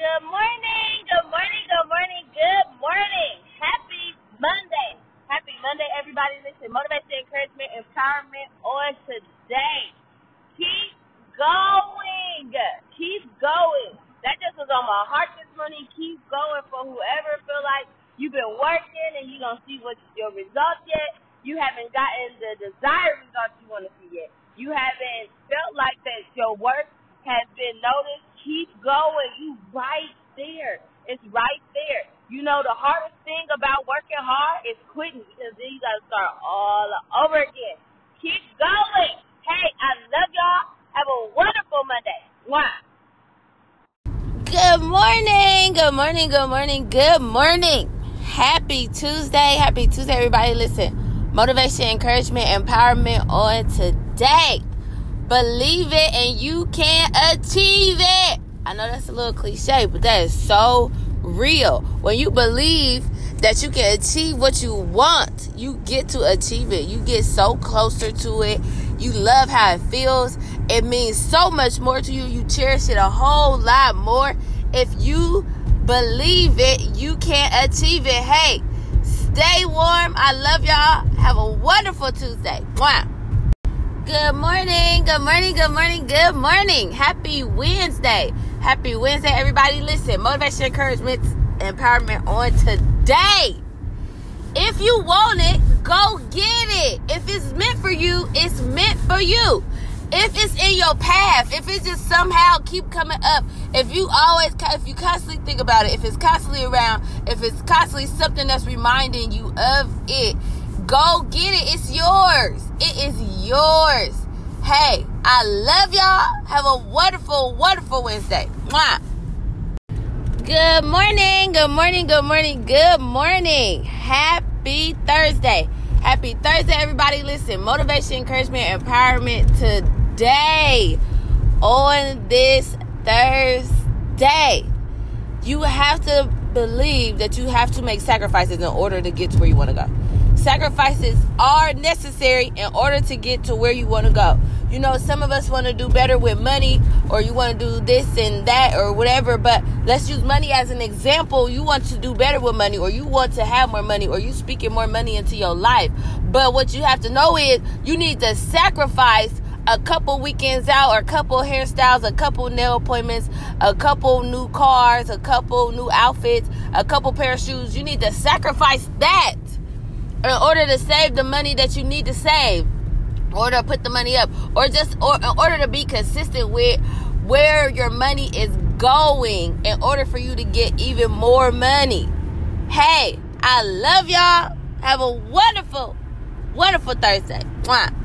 Good morning, good morning, good morning, good morning. Happy Monday. Happy Monday, everybody. Listen, motivation, encouragement, empowerment on today. Keep going. Keep going. That just was on my heart this morning. Keep going for whoever feel like you've been working and you're going to see what your results yet. You haven't gotten the desired results you want to see yet. You haven't felt like that your work has been noticed keep going. You right there. It's right there. You know the hardest thing about working hard is quitting because then you gotta start all over again. Keep going. Hey, I love y'all. Have a wonderful Monday. Mwah. Good morning. Good morning. Good morning. Good morning. Happy Tuesday. Happy Tuesday, everybody. Listen, motivation, encouragement, empowerment on today. Believe it and you can achieve it. I know that's a little cliche, but that is so real. When you believe that you can achieve what you want, you get to achieve it. You get so closer to it. You love how it feels. It means so much more to you. You cherish it a whole lot more. If you believe it, you can achieve it. Hey, stay warm. I love y'all. Have a wonderful Tuesday. Wow. Good morning, good morning, good morning, good morning. Happy Wednesday. Happy Wednesday, everybody. Listen, motivation, encouragement, empowerment on today. If you want it, go get it. If it's meant for you, it's meant for you. If it's in your path, if it just somehow keep coming up, if you always, if you constantly think about it, if it's constantly around, if it's constantly something that's reminding you of it, Go get it. It's yours. It is yours. Hey, I love y'all. Have a wonderful, wonderful Wednesday. Mwah. Good morning. Good morning. Good morning. Good morning. Happy Thursday. Happy Thursday, everybody. Listen, motivation, encouragement, empowerment today on this Thursday. You have to believe that you have to make sacrifices in order to get to where you want to go sacrifices are necessary in order to get to where you want to go. You know, some of us want to do better with money, or you want to do this and that, or whatever. But let's use money as an example. You want to do better with money, or you want to have more money, or you speaking more money into your life. But what you have to know is you need to sacrifice a couple weekends out, or a couple hairstyles, a couple nail appointments, a couple new cars, a couple new outfits, a couple pair of shoes. You need to sacrifice that in order to save the money that you need to save, or to put the money up, or just or in order to be consistent with where your money is going in order for you to get even more money. Hey, I love y'all. Have a wonderful, wonderful Thursday. Mwah.